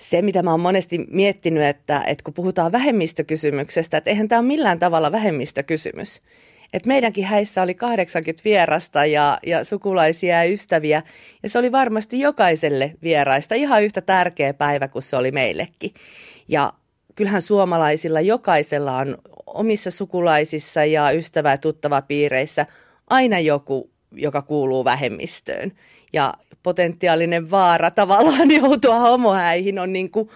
se, mitä mä oon monesti miettinyt, että, että kun puhutaan vähemmistökysymyksestä, että eihän tämä ole millään tavalla vähemmistökysymys. Että meidänkin häissä oli 80 vierasta ja, ja sukulaisia ja ystäviä, ja se oli varmasti jokaiselle vieraista ihan yhtä tärkeä päivä kuin se oli meillekin. Ja kyllähän suomalaisilla jokaisella on omissa sukulaisissa ja ystävä- ja tuttava piireissä aina joku, joka kuuluu vähemmistöön. Ja potentiaalinen vaara tavallaan joutua homohäihin on niin kuin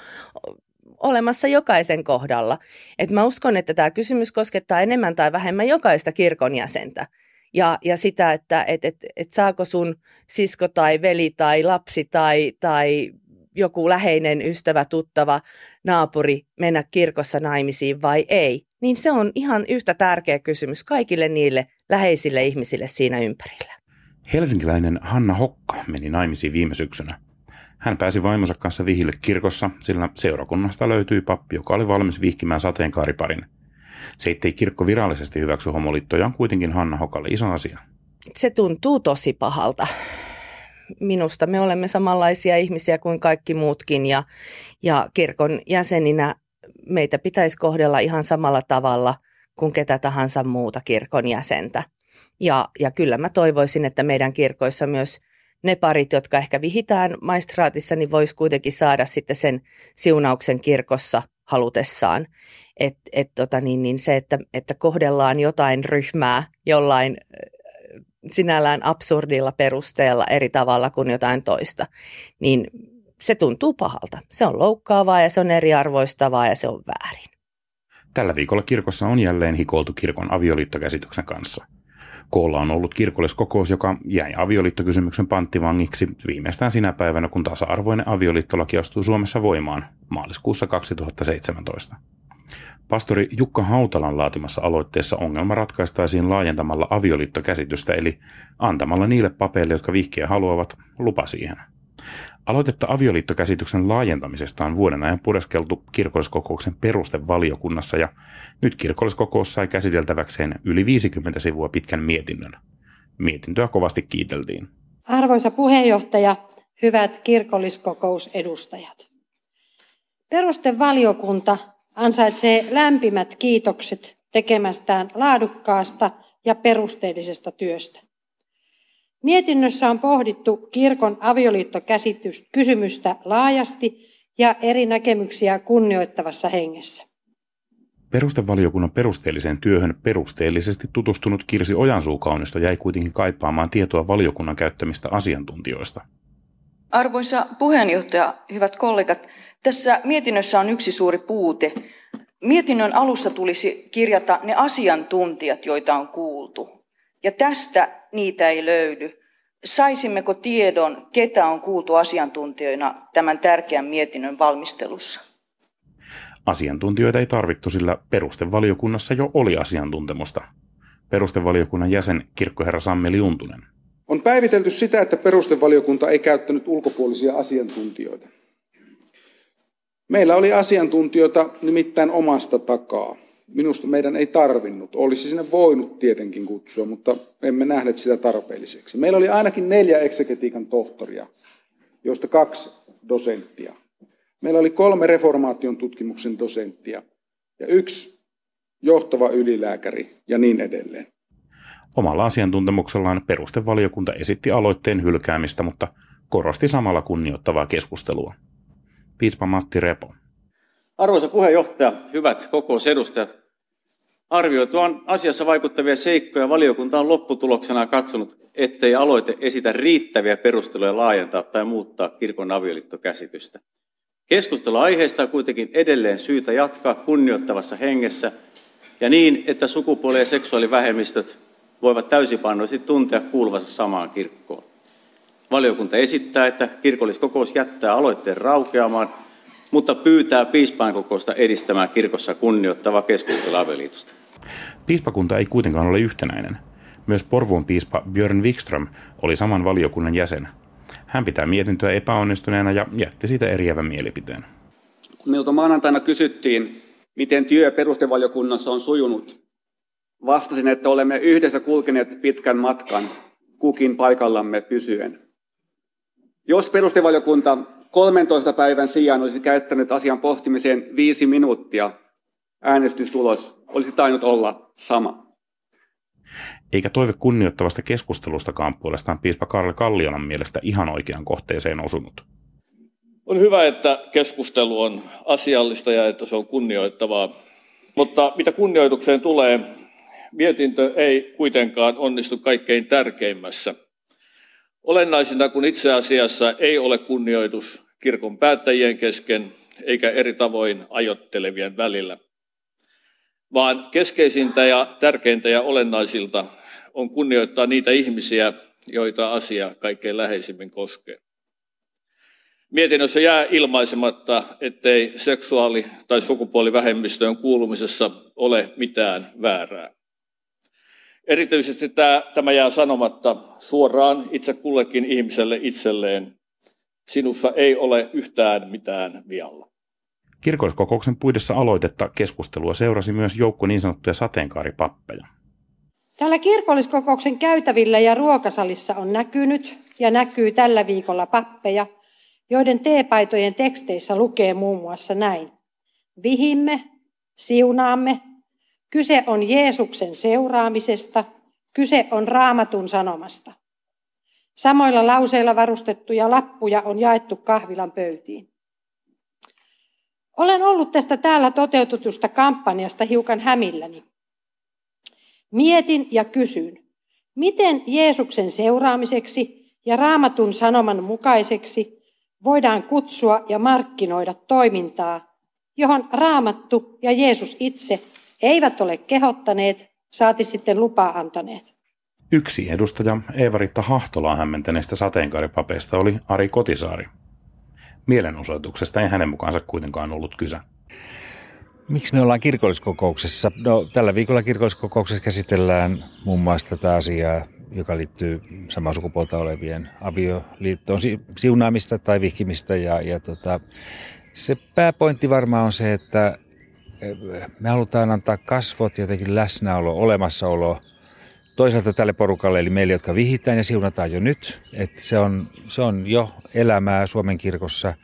olemassa jokaisen kohdalla. Et mä uskon, että tämä kysymys koskettaa enemmän tai vähemmän jokaista kirkon jäsentä. Ja, ja sitä, että et, et, et saako sun sisko tai veli tai lapsi tai, tai joku läheinen ystävä, tuttava, naapuri mennä kirkossa naimisiin vai ei, niin se on ihan yhtä tärkeä kysymys kaikille niille läheisille ihmisille siinä ympärillä. Helsinkiläinen Hanna Hokka meni naimisiin viime syksynä. Hän pääsi vaimonsa kanssa vihille kirkossa, sillä seurakunnasta löytyi pappi, joka oli valmis vihkimään sateenkaariparin. Se, ettei kirkko virallisesti hyväksy homoliittoja, on kuitenkin Hanna Hokalle iso asia. Se tuntuu tosi pahalta. Minusta me olemme samanlaisia ihmisiä kuin kaikki muutkin ja, ja kirkon jäseninä meitä pitäisi kohdella ihan samalla tavalla kuin ketä tahansa muuta kirkon jäsentä. Ja, ja kyllä mä toivoisin, että meidän kirkoissa myös ne parit, jotka ehkä vihitään maistraatissa, niin voisi kuitenkin saada sitten sen siunauksen kirkossa halutessaan. Et, et tota niin, niin se, että, että kohdellaan jotain ryhmää jollain sinällään absurdilla perusteella eri tavalla kuin jotain toista, niin se tuntuu pahalta. Se on loukkaavaa ja se on eriarvoistavaa ja se on väärin. Tällä viikolla kirkossa on jälleen hikoiltu kirkon avioliittokäsityksen kanssa. Koolla on ollut kirkolliskokous, joka jäi avioliittokysymyksen panttivangiksi viimeistään sinä päivänä, kun tasa-arvoinen avioliittolaki astuu Suomessa voimaan maaliskuussa 2017. Pastori Jukka Hautalan laatimassa aloitteessa ongelma ratkaistaisiin laajentamalla avioliittokäsitystä, eli antamalla niille papeille, jotka vihkiä haluavat, lupa siihen. Aloitetta avioliittokäsityksen laajentamisesta on vuoden ajan pureskeltu kirkolliskokouksen perustevaliokunnassa ja nyt kirkolliskokous sai käsiteltäväkseen yli 50 sivua pitkän mietinnön. Mietintöä kovasti kiiteltiin. Arvoisa puheenjohtaja, hyvät kirkolliskokousedustajat. Perustevaliokunta ansaitsee lämpimät kiitokset tekemästään laadukkaasta ja perusteellisesta työstä. Mietinnössä on pohdittu kirkon avioliittokysymystä laajasti ja eri näkemyksiä kunnioittavassa hengessä. Perustevaliokunnan perusteelliseen työhön perusteellisesti tutustunut Kirsi Ojansuukaunisto jäi kuitenkin kaipaamaan tietoa valiokunnan käyttämistä asiantuntijoista. Arvoisa puheenjohtaja, hyvät kollegat, tässä mietinnössä on yksi suuri puute. Mietinnön alussa tulisi kirjata ne asiantuntijat, joita on kuultu. Ja tästä niitä ei löydy. Saisimmeko tiedon, ketä on kuultu asiantuntijoina tämän tärkeän mietinnön valmistelussa? Asiantuntijoita ei tarvittu, sillä perustevaliokunnassa jo oli asiantuntemusta. Perustevaliokunnan jäsen kirkkoherra Sammeli Juntunen. On päivitelty sitä, että perustevaliokunta ei käyttänyt ulkopuolisia asiantuntijoita. Meillä oli asiantuntijoita nimittäin omasta takaa. Minusta meidän ei tarvinnut. Olisi sinne voinut tietenkin kutsua, mutta emme nähneet sitä tarpeelliseksi. Meillä oli ainakin neljä eksegetiikan tohtoria, joista kaksi dosenttia. Meillä oli kolme reformaation tutkimuksen dosenttia ja yksi johtava ylilääkäri ja niin edelleen. Omalla asiantuntemuksellaan perustevaliokunta esitti aloitteen hylkäämistä, mutta korosti samalla kunnioittavaa keskustelua. Piispa Matti Repo. Arvoisa puheenjohtaja, hyvät kokousedustajat. Arvioitu on asiassa vaikuttavia seikkoja. Valiokunta on lopputuloksena katsonut, ettei aloite esitä riittäviä perusteluja laajentaa tai muuttaa kirkon avioliittokäsitystä. Keskustelu aiheesta on kuitenkin edelleen syytä jatkaa kunnioittavassa hengessä ja niin, että sukupuoli- ja seksuaalivähemmistöt voivat täysipainoisesti tuntea kuuluvansa samaan kirkkoon. Valiokunta esittää, että kirkolliskokous jättää aloitteen raukeamaan, mutta pyytää piispainkokousta edistämään kirkossa kunnioittavaa keskustelua avioliitosta. Piispakunta ei kuitenkaan ole yhtenäinen. Myös Porvoon piispa Björn Wikström oli saman valiokunnan jäsen. Hän pitää mietintöä epäonnistuneena ja jätti siitä eriävän mielipiteen. Kun meiltä maanantaina kysyttiin, miten työ perustevaliokunnassa on sujunut, vastasin, että olemme yhdessä kulkeneet pitkän matkan kukin paikallamme pysyen. Jos perustevaliokunta 13 päivän sijaan olisi käyttänyt asian pohtimiseen viisi minuuttia, äänestystulos olisi tainnut olla sama. Eikä toive kunnioittavasta keskustelustakaan puolestaan piispa Karle Kallionan mielestä ihan oikean kohteeseen osunut. On hyvä, että keskustelu on asiallista ja että se on kunnioittavaa. Mutta mitä kunnioitukseen tulee, mietintö ei kuitenkaan onnistu kaikkein tärkeimmässä. Olennaisinta kun itse asiassa ei ole kunnioitus kirkon päättäjien kesken eikä eri tavoin ajottelevien välillä, vaan keskeisintä ja tärkeintä ja olennaisilta on kunnioittaa niitä ihmisiä, joita asia kaikkein läheisimmin koskee. Mietinnössä jää ilmaisematta, ettei seksuaali- tai sukupuolivähemmistöön kuulumisessa ole mitään väärää. Erityisesti tämä, jää sanomatta suoraan itse kullekin ihmiselle itselleen. Sinussa ei ole yhtään mitään vialla. Kirkolliskokouksen puidessa aloitetta keskustelua seurasi myös joukko niin sanottuja sateenkaaripappeja. Täällä kirkolliskokouksen käytävillä ja ruokasalissa on näkynyt ja näkyy tällä viikolla pappeja, joiden teepaitojen teksteissä lukee muun muassa näin. Vihimme, siunaamme, kyse on Jeesuksen seuraamisesta, kyse on raamatun sanomasta. Samoilla lauseilla varustettuja lappuja on jaettu kahvilan pöytiin. Olen ollut tästä täällä toteutetusta kampanjasta hiukan hämilläni. Mietin ja kysyn, miten Jeesuksen seuraamiseksi ja raamatun sanoman mukaiseksi voidaan kutsua ja markkinoida toimintaa, johon raamattu ja Jeesus itse eivät ole kehottaneet, saati sitten lupaa antaneet. Yksi edustaja Eeva-Ritta Hahtolaa hämmentäneistä sateenkaaripapeista oli Ari Kotisaari. Mielenosoituksesta ei hänen mukaansa kuitenkaan ollut kyse. Miksi me ollaan kirkolliskokouksessa? No, tällä viikolla kirkolliskokouksessa käsitellään muun muassa tätä asiaa, joka liittyy samaa sukupuolta olevien avioliittoon siunaamista tai vihkimistä. Ja, ja tota, se pääpointti varmaan on se, että me halutaan antaa kasvot, jotenkin läsnäolo, olemassaolo toisaalta tälle porukalle, eli meille, jotka vihitään ja siunataan jo nyt. Että se, on, se on jo elämää Suomen kirkossa.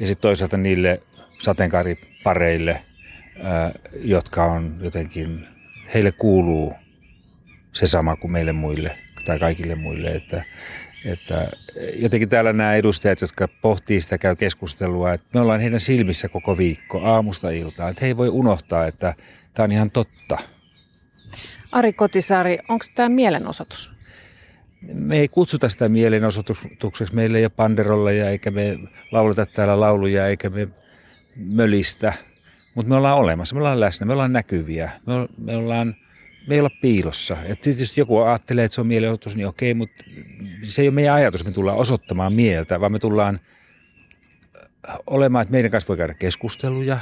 Ja sitten toisaalta niille sateenkaaripareille, jotka on jotenkin, heille kuuluu se sama kuin meille muille tai kaikille muille. Että, että jotenkin täällä nämä edustajat, jotka pohtii sitä, käy keskustelua, että me ollaan heidän silmissä koko viikko aamusta iltaan. Että he ei voi unohtaa, että tämä on ihan totta. Ari Kotisaari, onko tämä mielenosoitus? Me ei kutsuta sitä mielenosoitukseksi. Meillä ei ole panderolleja, eikä me lauleta täällä lauluja, eikä me mölistä. Mutta me ollaan olemassa, me ollaan läsnä, me ollaan näkyviä, me, me ollaan me ei olla piilossa. Et tietysti joku ajattelee, että se on mielenosoitus, niin okei, mutta se ei ole meidän ajatus, me tullaan osoittamaan mieltä, vaan me tullaan olemaan, että meidän kanssa voi käydä keskusteluja,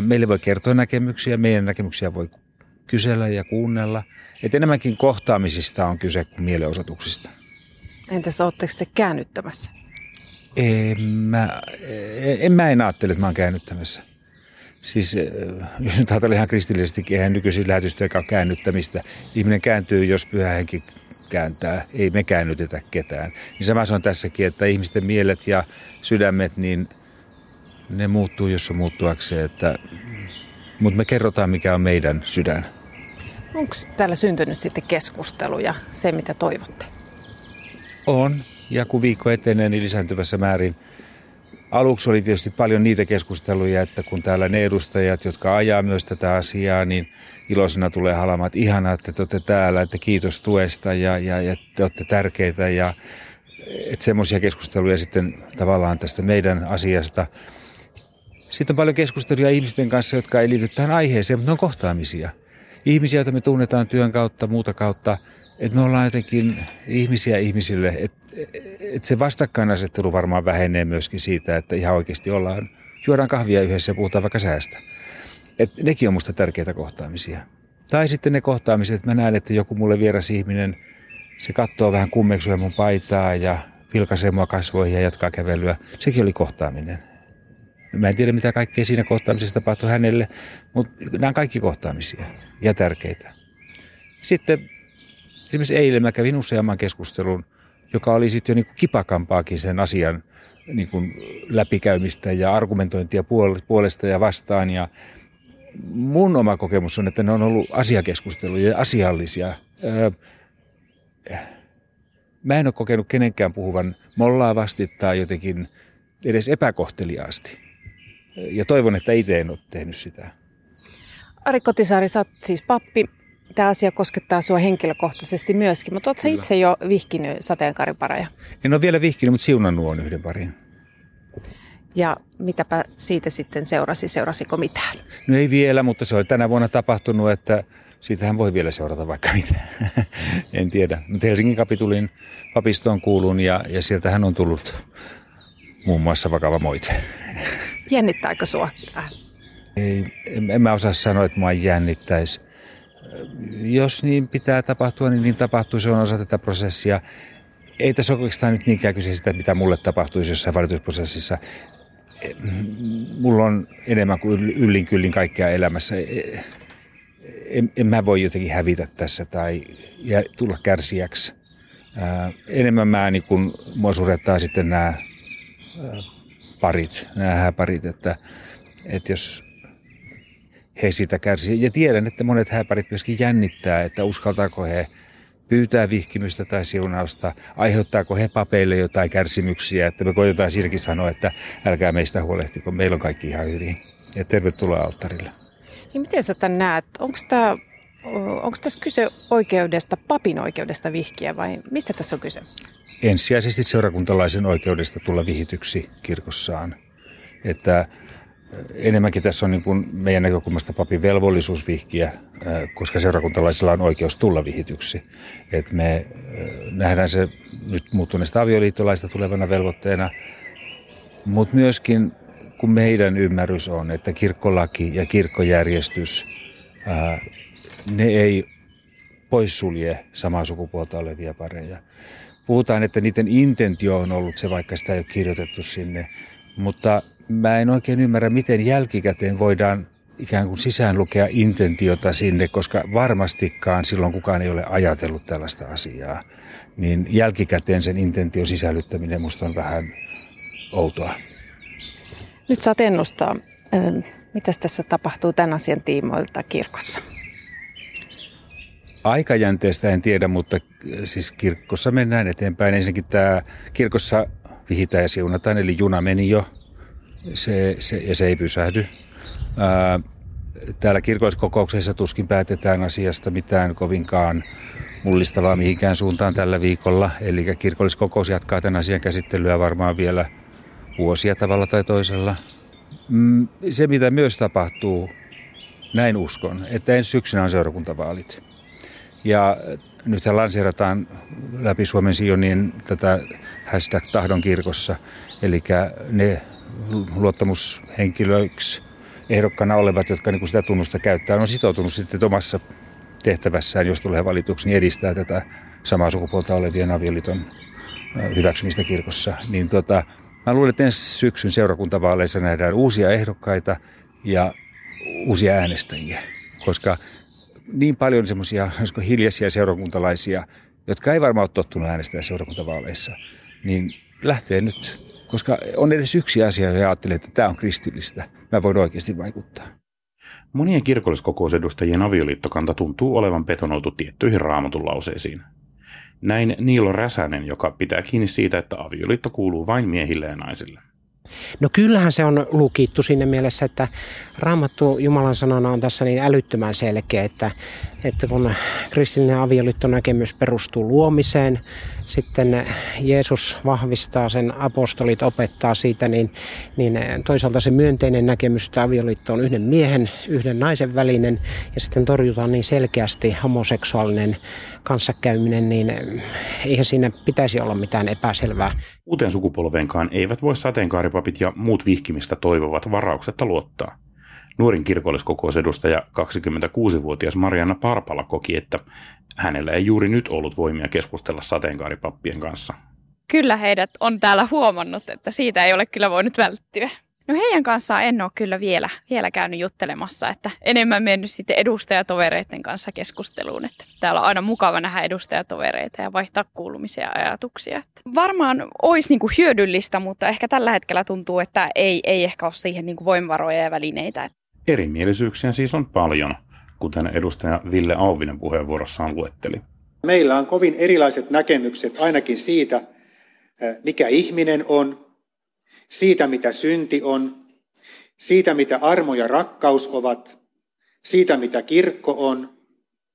meille voi kertoa näkemyksiä, meidän näkemyksiä voi kysellä ja kuunnella. Että enemmänkin kohtaamisista on kyse kuin mielenosoituksista. Entäs oletteko te käännyttämässä? En mä, en, mä en ajattele, että mä oon käännyttämässä. Siis jos nyt ajatellaan ihan kristillisesti, eihän nykyisin lähetystöjä käännyttämistä. Ihminen kääntyy, jos pyhä henki kääntää. Ei me käännytetä ketään. Niin sama se on tässäkin, että ihmisten mielet ja sydämet, niin ne muuttuu, jos on muuttuakseen. Että, mutta me kerrotaan, mikä on meidän sydän. Onko täällä syntynyt sitten keskustelu ja se, mitä toivotte? On. Ja kun viikko etenee, niin lisääntyvässä määrin – Aluksi oli tietysti paljon niitä keskusteluja, että kun täällä ne edustajat, jotka ajaa myös tätä asiaa, niin iloisena tulee halamaan, että ihanaa, että te olette täällä, että kiitos tuesta ja, ja, ja te olette tärkeitä ja että semmoisia keskusteluja sitten tavallaan tästä meidän asiasta. Sitten on paljon keskusteluja ihmisten kanssa, jotka ei liity tähän aiheeseen, mutta ne on kohtaamisia. Ihmisiä, joita me tunnetaan työn kautta, muuta kautta, että me ollaan jotenkin ihmisiä ihmisille, että et se vastakkainasettelu varmaan vähenee myöskin siitä, että ihan oikeasti ollaan, juodaan kahvia yhdessä ja puhutaan vaikka säästä. Et nekin on musta tärkeitä kohtaamisia. Tai sitten ne kohtaamiset, että mä näen, että joku mulle vieras ihminen, se katsoo vähän kummeksua mun paitaa ja vilkaisee mua kasvoihin ja jatkaa kävelyä. Sekin oli kohtaaminen. Mä en tiedä, mitä kaikkea siinä kohtaamisessa tapahtui hänelle, mutta nämä on kaikki kohtaamisia ja tärkeitä. Sitten esimerkiksi eilen mä kävin useamman keskustelun joka oli sitten jo niin kipakampaakin sen asian niin kuin läpikäymistä ja argumentointia puolesta ja vastaan. Ja mun oma kokemus on, että ne on ollut asiakeskusteluja ja asiallisia. Mä en ole kokenut kenenkään puhuvan mollaavasti tai jotenkin edes epäkohteliaasti. Ja toivon, että itse en ole tehnyt sitä. Ari Kotisaari, sä oot siis pappi. Tämä asia koskettaa sinua henkilökohtaisesti myöskin, mutta oletko itse jo vihkinyt sateenkaaripareja? En ole vielä vihkinyt, mutta siunannut on yhden parin. Ja mitäpä siitä sitten seurasi? Seurasiko mitään? No ei vielä, mutta se on tänä vuonna tapahtunut, että siitähän voi vielä seurata vaikka mitä. en tiedä. Mutta Helsingin kapitulin papistoon kuulun ja, ja sieltähän on tullut muun muassa vakava moite. Jännittääkö sua? Ei, en, mä osaa sanoa, että mua jännittäisi. Jos niin pitää tapahtua, niin niin tapahtuu. Se on osa tätä prosessia. Ei tässä oikeastaan nyt niinkään kyse sitä, mitä mulle tapahtuisi jossain valitusprosessissa. Mulla on enemmän kuin yllin kyllin kaikkea elämässä. En, en mä voi jotenkin hävitä tässä tai ja tulla kärsijäksi. Ää, enemmän mä niin kun, mua surettaa sitten nämä parit, nämä hääparit, että, että jos he siitä kärsivät. Ja tiedän, että monet hääparit myöskin jännittää, että uskaltaako he pyytää vihkimystä tai siunausta, aiheuttaako he papeille jotain kärsimyksiä, että me koitetaan siinäkin sanoa, että älkää meistä huolehtiko, meillä on kaikki ihan hyvin. Ja tervetuloa alttarille. Niin miten sä tämän näet? Onko tämä Onko tässä kyse oikeudesta, papin oikeudesta vihkiä vai mistä tässä on kyse? Ensisijaisesti seurakuntalaisen oikeudesta tulla vihityksi kirkossaan. Että enemmänkin tässä on niin kuin meidän näkökulmasta papin velvollisuus vihkiä, koska seurakuntalaisilla on oikeus tulla vihityksi. Et me nähdään se nyt muuttuneesta avioliittolaista tulevana velvoitteena, mutta myöskin kun meidän ymmärrys on, että kirkkolaki ja kirkkojärjestys, ne ei poissulje samaa sukupuolta olevia pareja. Puhutaan, että niiden intentio on ollut se, vaikka sitä ei ole kirjoitettu sinne, mutta mä en oikein ymmärrä, miten jälkikäteen voidaan ikään kuin sisään lukea intentiota sinne, koska varmastikaan silloin kukaan ei ole ajatellut tällaista asiaa. Niin jälkikäteen sen intention sisällyttäminen musta on vähän outoa. Nyt saat ennustaa, mitä tässä tapahtuu tämän asian tiimoilta kirkossa. Aikajänteestä en tiedä, mutta siis kirkossa mennään eteenpäin. Ensinnäkin tämä kirkossa vihitään ja siunataan, eli juna meni jo se, se, ja se ei pysähdy. Ää, täällä kirkolliskokouksessa tuskin päätetään asiasta mitään kovinkaan mullistavaa mihinkään suuntaan tällä viikolla. Eli kirkolliskokous jatkaa tämän asian käsittelyä varmaan vielä vuosia tavalla tai toisella. Mm, se, mitä myös tapahtuu, näin uskon, että ensi syksynä on seurakuntavaalit. Ja nythän lanseerataan läpi Suomen Sionin tätä hashtag tahdon kirkossa. Eli ne luottamushenkilöiksi ehdokkana olevat, jotka niin sitä tunnusta käyttää, on sitoutunut sitten omassa tehtävässään, jos tulee valituksi, niin edistää tätä samaa sukupuolta olevien avioliiton hyväksymistä kirkossa. Niin tota, mä luulen, että ensi syksyn seurakuntavaaleissa nähdään uusia ehdokkaita ja uusia äänestäjiä, koska niin paljon semmoisia hiljaisia seurakuntalaisia, jotka ei varmaan ole tottunut äänestää seurakuntavaaleissa, niin lähtee nyt koska on edes yksi asia, ja ajattelee, että tämä on kristillistä. Mä voin oikeasti vaikuttaa. Monien kirkolliskokousedustajien avioliittokanta tuntuu olevan betonoitu tiettyihin raamatun lauseisiin. Näin Niilo Räsänen, joka pitää kiinni siitä, että avioliitto kuuluu vain miehille ja naisille. No kyllähän se on lukittu sinne mielessä, että Raamattu Jumalan sanana on tässä niin älyttömän selkeä, että, että kun kristillinen avioliittonäkemys perustuu luomiseen, sitten Jeesus vahvistaa sen, apostolit opettaa siitä, niin, niin toisaalta se myönteinen näkemys, että avioliitto on yhden miehen, yhden naisen välinen, ja sitten torjutaan niin selkeästi homoseksuaalinen kanssakäyminen, niin eihän siinä pitäisi olla mitään epäselvää. Uuteen sukupolveenkaan eivät voi sateenkaaripapit ja muut vihkimistä toivovat varauksetta luottaa. Nuorin kirkolliskokousedustaja 26-vuotias Mariana Parpala koki, että hänellä ei juuri nyt ollut voimia keskustella sateenkaaripappien kanssa. Kyllä heidät on täällä huomannut, että siitä ei ole kyllä voinut välttyä. No heidän kanssaan en ole kyllä vielä, vielä käynyt juttelemassa, että enemmän mennyt sitten edustajatovereiden kanssa keskusteluun. Että täällä on aina mukava nähdä edustajatovereita ja vaihtaa kuulumisia ja ajatuksia. Että varmaan olisi niin kuin hyödyllistä, mutta ehkä tällä hetkellä tuntuu, että ei, ei ehkä ole siihen niin kuin voimavaroja ja välineitä. Erimielisyyksiä siis on paljon, kuten edustaja Ville Auvinen puheenvuorossaan luetteli. Meillä on kovin erilaiset näkemykset ainakin siitä, mikä ihminen on, siitä mitä synti on, siitä mitä armo ja rakkaus ovat, siitä mitä kirkko on,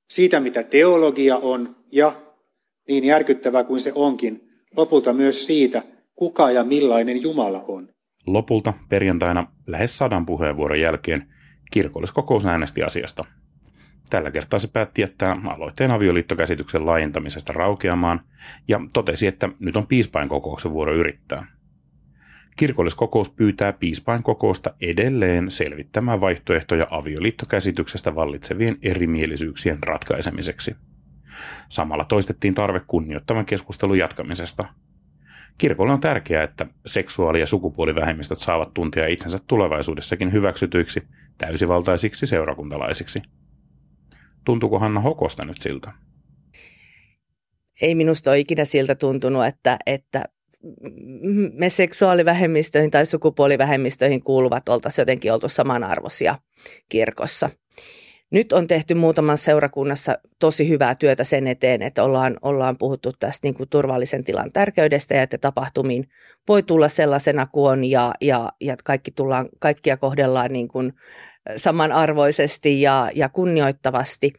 siitä mitä teologia on ja, niin järkyttävä kuin se onkin, lopulta myös siitä, kuka ja millainen Jumala on. Lopulta perjantaina lähes sadan puheenvuoron jälkeen kirkolliskokous äänesti asiasta. Tällä kertaa se päätti jättää aloitteen avioliittokäsityksen laajentamisesta raukeamaan ja totesi, että nyt on piispain kokouksen vuoro yrittää. Kirkolliskokous pyytää piispain kokousta edelleen selvittämään vaihtoehtoja avioliittokäsityksestä vallitsevien erimielisyyksien ratkaisemiseksi. Samalla toistettiin tarve kunnioittavan keskustelun jatkamisesta. Kirkolle on tärkeää, että seksuaali- ja sukupuolivähemmistöt saavat tuntia itsensä tulevaisuudessakin hyväksytyiksi täysivaltaisiksi seurakuntalaisiksi. Tuntuuko Hanna Hokosta nyt siltä? Ei minusta ole ikinä siltä tuntunut, että, että me seksuaalivähemmistöihin tai sukupuolivähemmistöihin kuuluvat oltaisiin jotenkin oltu samanarvoisia kirkossa. Nyt on tehty muutaman seurakunnassa tosi hyvää työtä sen eteen, että ollaan, ollaan puhuttu tästä niin kuin turvallisen tilan tärkeydestä ja että tapahtumiin voi tulla sellaisena kuin on ja, ja, ja kaikki tullaan, kaikkia kohdellaan niin kuin samanarvoisesti ja, ja kunnioittavasti.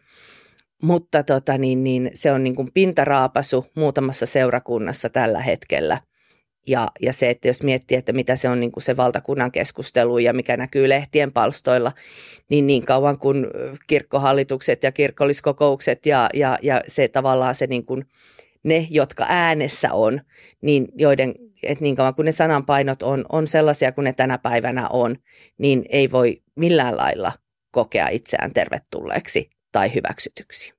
Mutta tota, niin, niin, se on niin kuin pintaraapasu muutamassa seurakunnassa tällä hetkellä – ja, ja se, että jos miettii, että mitä se on niin kuin se valtakunnan keskustelu ja mikä näkyy lehtien palstoilla, niin niin kauan kuin kirkkohallitukset ja kirkolliskokoukset ja, ja, ja se tavallaan se niin kuin ne, jotka äänessä on, niin joiden, että niin kauan kuin ne sananpainot on, on sellaisia kuin ne tänä päivänä on, niin ei voi millään lailla kokea itseään tervetulleeksi tai hyväksytyksi.